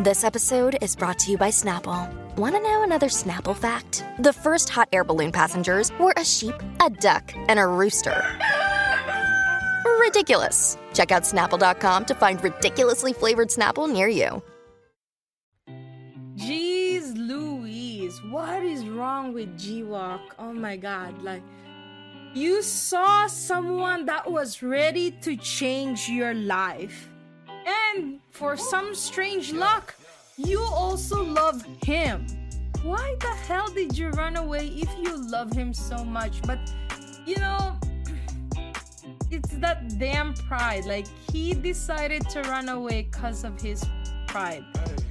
This episode is brought to you by Snapple. Want to know another Snapple fact? The first hot air balloon passengers were a sheep, a duck, and a rooster. Ridiculous. Check out snapple.com to find ridiculously flavored Snapple near you. Jeez Louise, what is wrong with Jiwook? Oh my god, like you saw someone that was ready to change your life. And for some strange luck, you also love him. Why the hell did you run away if you love him so much? But you know, it's that damn pride. Like he decided to run away because of his pride.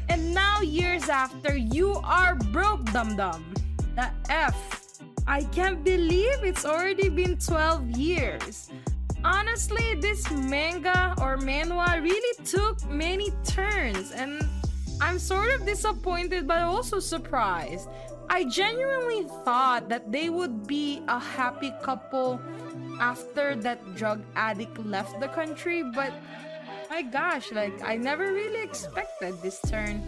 And now years after, you are broke, dum dum. The F. I can't believe it's already been 12 years. Honestly, this manga or manhwa really took many turns, and I'm sort of disappointed but also surprised. I genuinely thought that they would be a happy couple after that drug addict left the country, but my gosh, like I never really expected this turn.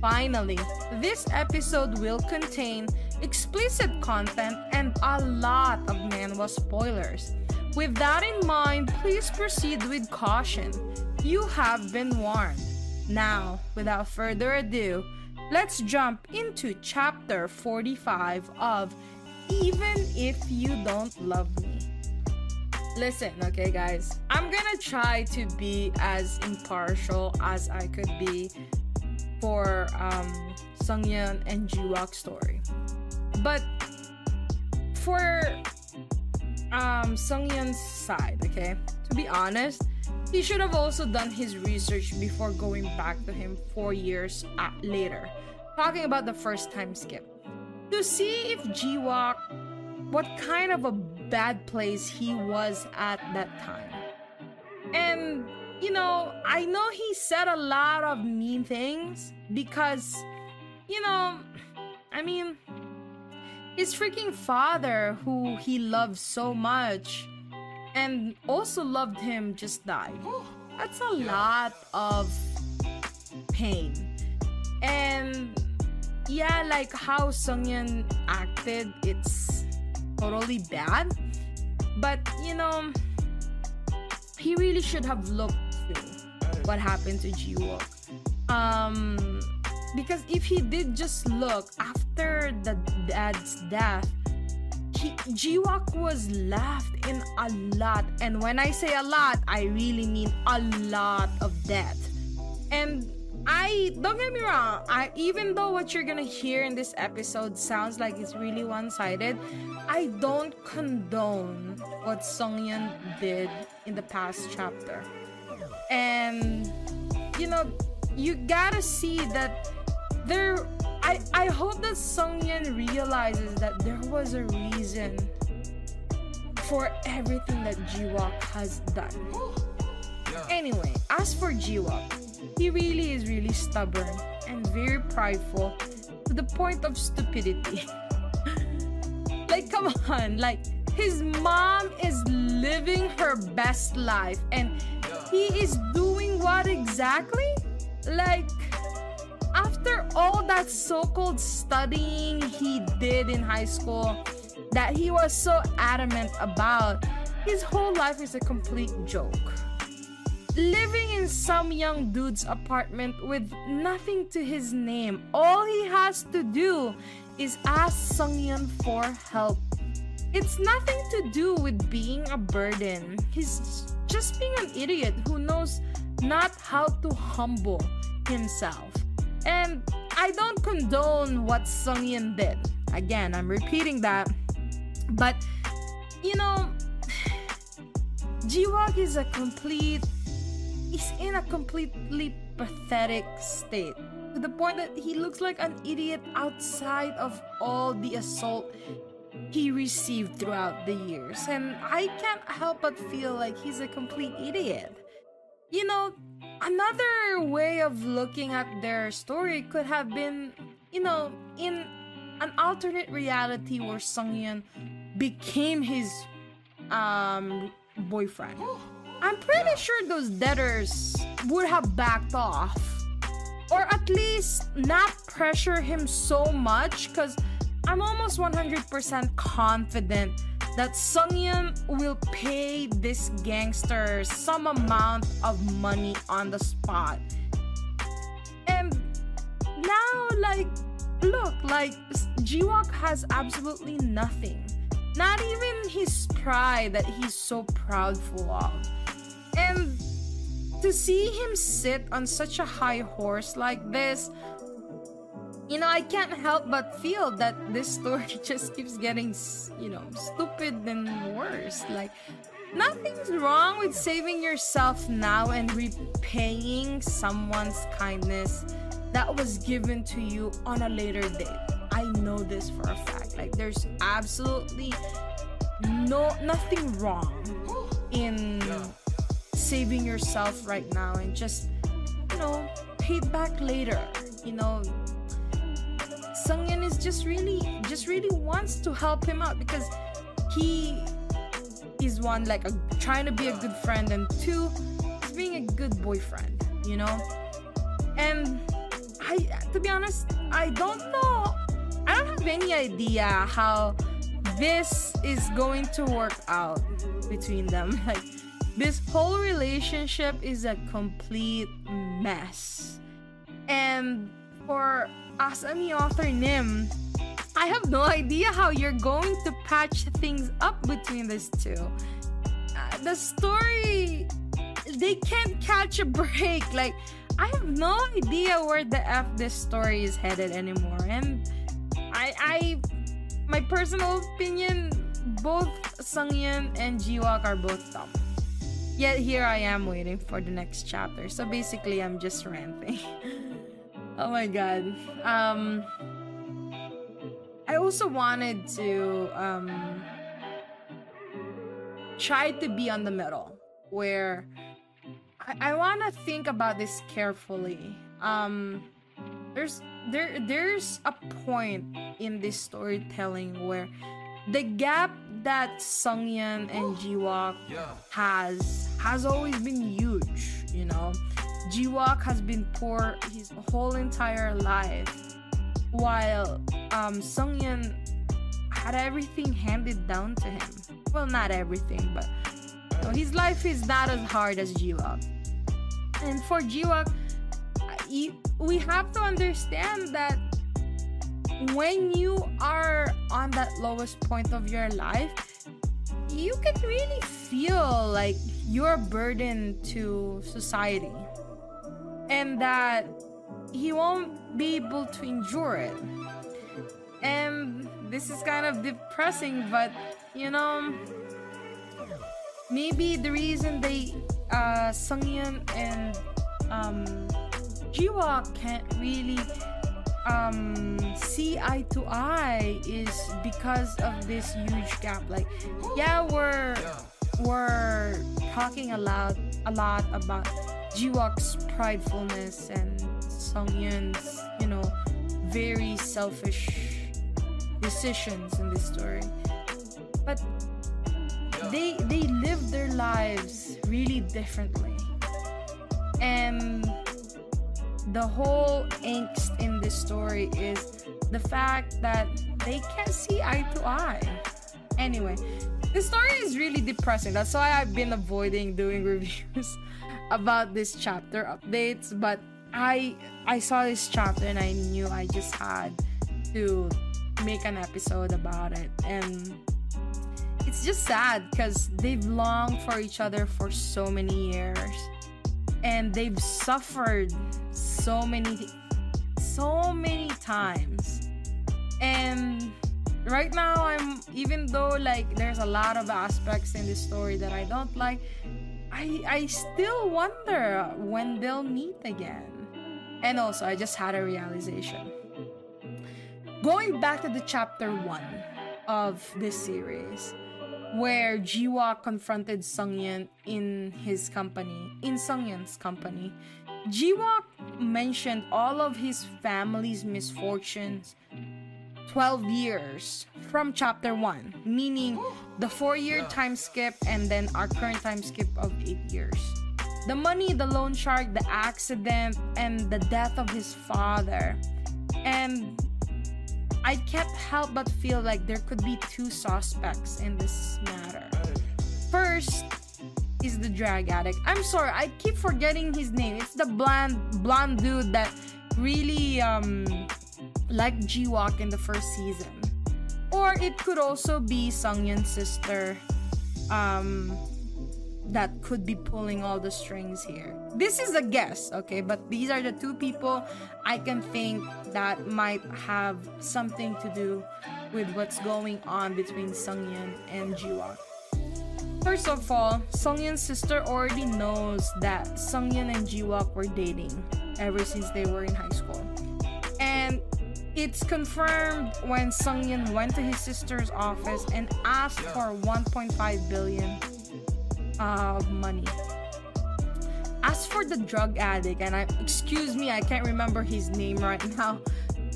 Finally, this episode will contain explicit content and a lot of manhwa spoilers. With that in mind, please proceed with caution. You have been warned. Now, without further ado, let's jump into chapter 45 of Even If You Don't Love Me. Listen, okay, guys, I'm gonna try to be as impartial as I could be for um, Sungyeon and Jiwook story. But for um, Sungyeon's side, okay, to be honest, he should have also done his research before going back to him four years later. Talking about the first time skip. To see if Jiwook, what kind of a bad place he was at that time. And you know, I know he said a lot of mean things because, you know, I mean, his freaking father, who he loved so much and also loved him, just died. That's a lot of pain. And yeah, like how Sungyeon acted, it's totally bad. But you know, he really should have looked what happened to Jiwook. Um, because if he did just look after the dad's death, he, Jiwook was left in a lot. And when I say a lot, I really mean a lot of debt. And I don't get me wrong, I even though what you're gonna hear in this episode sounds like it's really one-sided, I don't condone what Sungyeon did in the past chapter and you know you gotta see that there I, I hope that Sungyeon realizes that there was a reason for everything that Jiwook has done. Anyway, as for Jiwook, he really is really stubborn and very prideful to the point of stupidity. like, come on, like, his mom is living her best life and he is doing what exactly? Like, after all that so called studying he did in high school that he was so adamant about, his whole life is a complete joke. Living in some young dude's apartment with nothing to his name, all he has to do is ask Sungyeon for help. It's nothing to do with being a burden. He's just being an idiot who knows not how to humble himself. And I don't condone what Sungyeon did. Again, I'm repeating that. But you know, Jiwook is a complete is in a completely pathetic state to the point that he looks like an idiot outside of all the assault he received throughout the years. And I can't help but feel like he's a complete idiot. You know, another way of looking at their story could have been, you know, in an alternate reality where Sungyeon became his um boyfriend. I'm pretty sure those debtors would have backed off. Or at least not pressure him so much because I'm almost 100% confident that Sungyeon will pay this gangster some amount of money on the spot. And now, like, look, like, Jiwook has absolutely nothing. Not even his pride that he's so proudful of. And to see him sit on such a high horse like this, you know, I can't help but feel that this story just keeps getting, you know, stupid and worse. Like, nothing's wrong with saving yourself now and repaying someone's kindness that was given to you on a later date. I know this for a fact. Like, there's absolutely no nothing wrong in saving yourself right now and just, you know, pay back later. You know, Sungyeon is just really just really wants to help him out because he is one like a, trying to be a good friend and two is being a good boyfriend, you know? And I to be honest, I don't know. I don't have any idea how this is going to work out between them. Like this whole relationship is a complete mess. And for Asami author Nim, I have no idea how you're going to patch things up between these two. Uh, the story, they can't catch a break. Like, I have no idea where the F this story is headed anymore. And I, I, my personal opinion, both Sungyeon and Jiwook are both dumb. Yet here I am waiting for the next chapter. So basically, I'm just ranting. Oh my god. Um I also wanted to um try to be on the middle where I, I want to think about this carefully. Um there's there there's a point in this storytelling where the gap that Sungyeon and Jiwook has has always been huge, you know. Jiwook has been poor his whole entire life, while um, Sungyeon had everything handed down to him. Well, not everything, but know, his life is not as hard as Jiwook. And for Jiwook, we have to understand that when you are on that lowest point of your life, you can really feel like you're a burden to society and that he won't be able to endure it. And this is kind of depressing, but you know, maybe the reason they, uh, Sungyeon and um, Jiwook can't really um see eye to eye is because of this huge gap like yeah we're we're talking a lot a lot about Jiwook's pridefulness and Sungyeon's, you know, very selfish decisions in this story. But they they live their lives really differently. And the whole angst in this story is the fact that they can't see eye to eye. Anyway, this story is really depressing. That's why I've been avoiding doing reviews about this chapter updates, but I I saw this chapter and I knew I just had to make an episode about it. And it's just sad because they've longed for each other for so many years. And they've suffered so many so many times. And right now i'm even though like there's a lot of aspects in this story that i don't like I I still wonder when they'll meet again. And also, I just had a realization. Going back to the chapter one of this series, where Jiwook confronted Sungyeon in his company, in Sungyeon's company, Jiwook mentioned all of his family's misfortunes 12 years from chapter 1, meaning the 4 year time skip and then our current time skip of 8 years. The money, the loan shark, the accident, and the death of his father. And I can't help but feel like there could be two suspects in this matter. First is the drag addict. I'm sorry, I keep forgetting his name. It's the blonde blonde dude that really um Jiwook in the first season. Or it could also be Sungyeon's sister um that could be pulling all the strings here. This is a guess, okay? But these are the two people I can think that might have something to do with what's going on between Sungyeon and Jiwook. First of all, Sungyeon's sister already knows that Sungyeon and Jiwook were dating ever since they were in high school. And it's confirmed when Sungyeon went to his sister's office and asked for 1.5 billion of money. As for the drug addict, and I excuse me, I can't remember his name right now,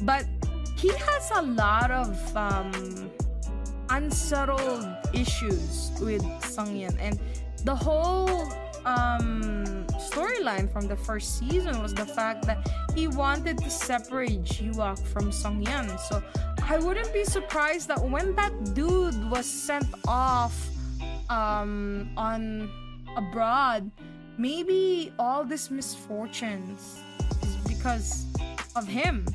but he has a lot of um, unsettled issues with Sungyeon, and the whole um, storyline from the first season was the fact that he wanted to separate Jiwook from Sungyeon. So I wouldn't be surprised that when that dude was sent off um, on abroad, maybe all these misfortunes is because of him.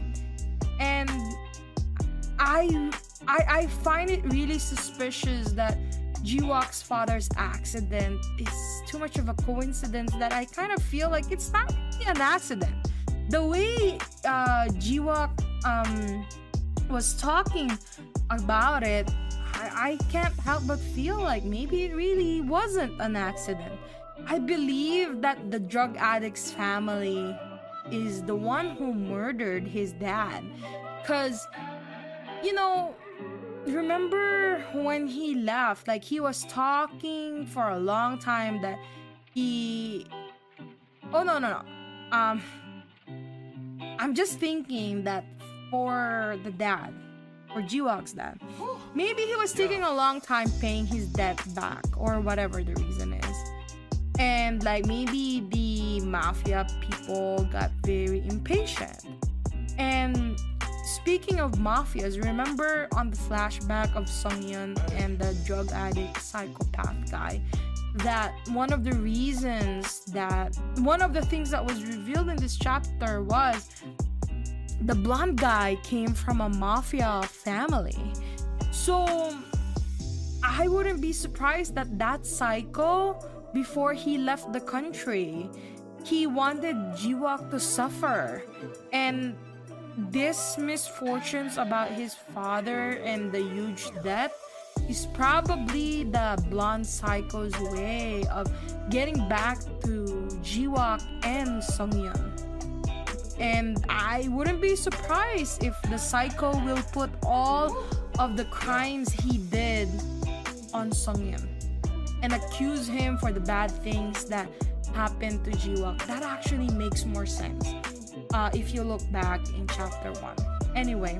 And I I, I find it really suspicious that Jiwook's father's accident is too much of a coincidence that I kind of feel like it's not really an accident. The way uh, Jiwook um, was talking about it, I, I can't help but feel like maybe it really wasn't an accident. I believe that the drug addict's family is the one who murdered his dad. Because, you know, remember when he left? Like, he was talking for a long time that he. Oh, no, no, no. Um, I'm just thinking that for the dad, for Jiwook's dad. Maybe he was taking a long time paying his debt back or whatever the reason is. And like maybe the mafia people got very impatient. And speaking of mafias, remember on the flashback of Sungyeon and the drug addict psychopath guy that one of the reasons that one of the things that was revealed in this chapter was the blonde guy came from a mafia family. So I wouldn't be surprised that that cycle before he left the country, he wanted Jiwook to suffer. And this misfortunes about his father and the huge debt is probably the blonde psycho's way of getting back to Jiwook and Sungyeon. And I wouldn't be surprised if the psycho will put all of the crimes he did on Sungyeon and accuse him for the bad things that happened to Jiwook. That actually makes more sense uh, if you look back in chapter 1. Anyway,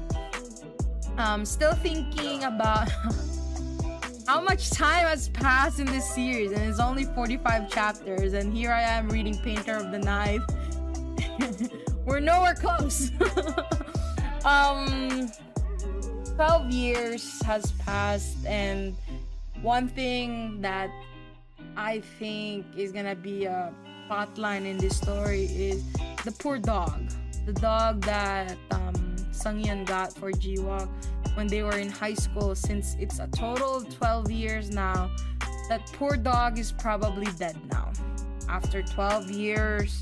I'm still thinking about how much time has passed in this series, and it's only 45 chapters, and here I am reading Painter of the Night. We're nowhere close. um, 12 years has passed, and one thing that I think is gonna be a plotline in this story is the poor dog. The dog that um, Sungyeon got for Jiwook when they were in high school, since it's a total of 12 years now. That poor dog is probably dead now. After 12 years,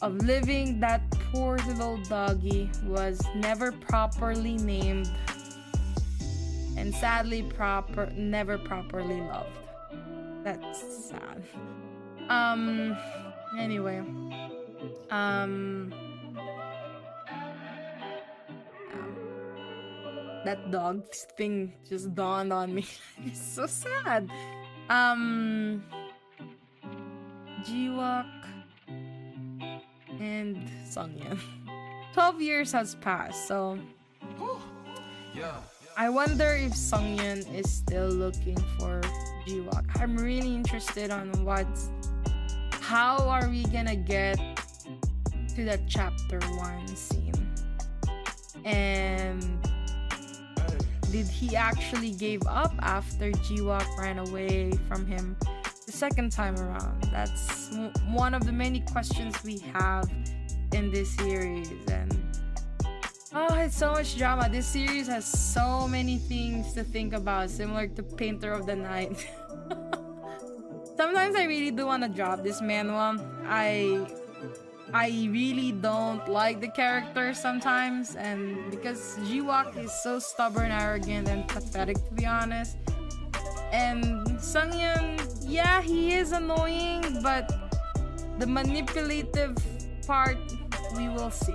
of living, that poor little doggy was never properly named and sadly proper never properly loved. That's sad. Um. Anyway. Um. um, That dog thing just dawned on me. it's so sad. Um. Jiwook and Sungyeon. 12 years has passed, so I wonder if Sungyeon is still looking for Jiwook. I'm really interested on what's how are we gonna get to that chapter one scene. And did he actually gave up after Jiwook ran away from him the second time around? That's one of the many questions we have in this series and oh it's so much drama this series has so many things to think about similar to painter of the night sometimes i really do want to drop this manual i i really don't like the character sometimes and because Jiwook is so stubborn arrogant and pathetic to be honest and Sungyeon yeah he is annoying but the manipulative part we will see.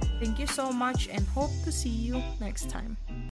thank you so much and hope to see you next time.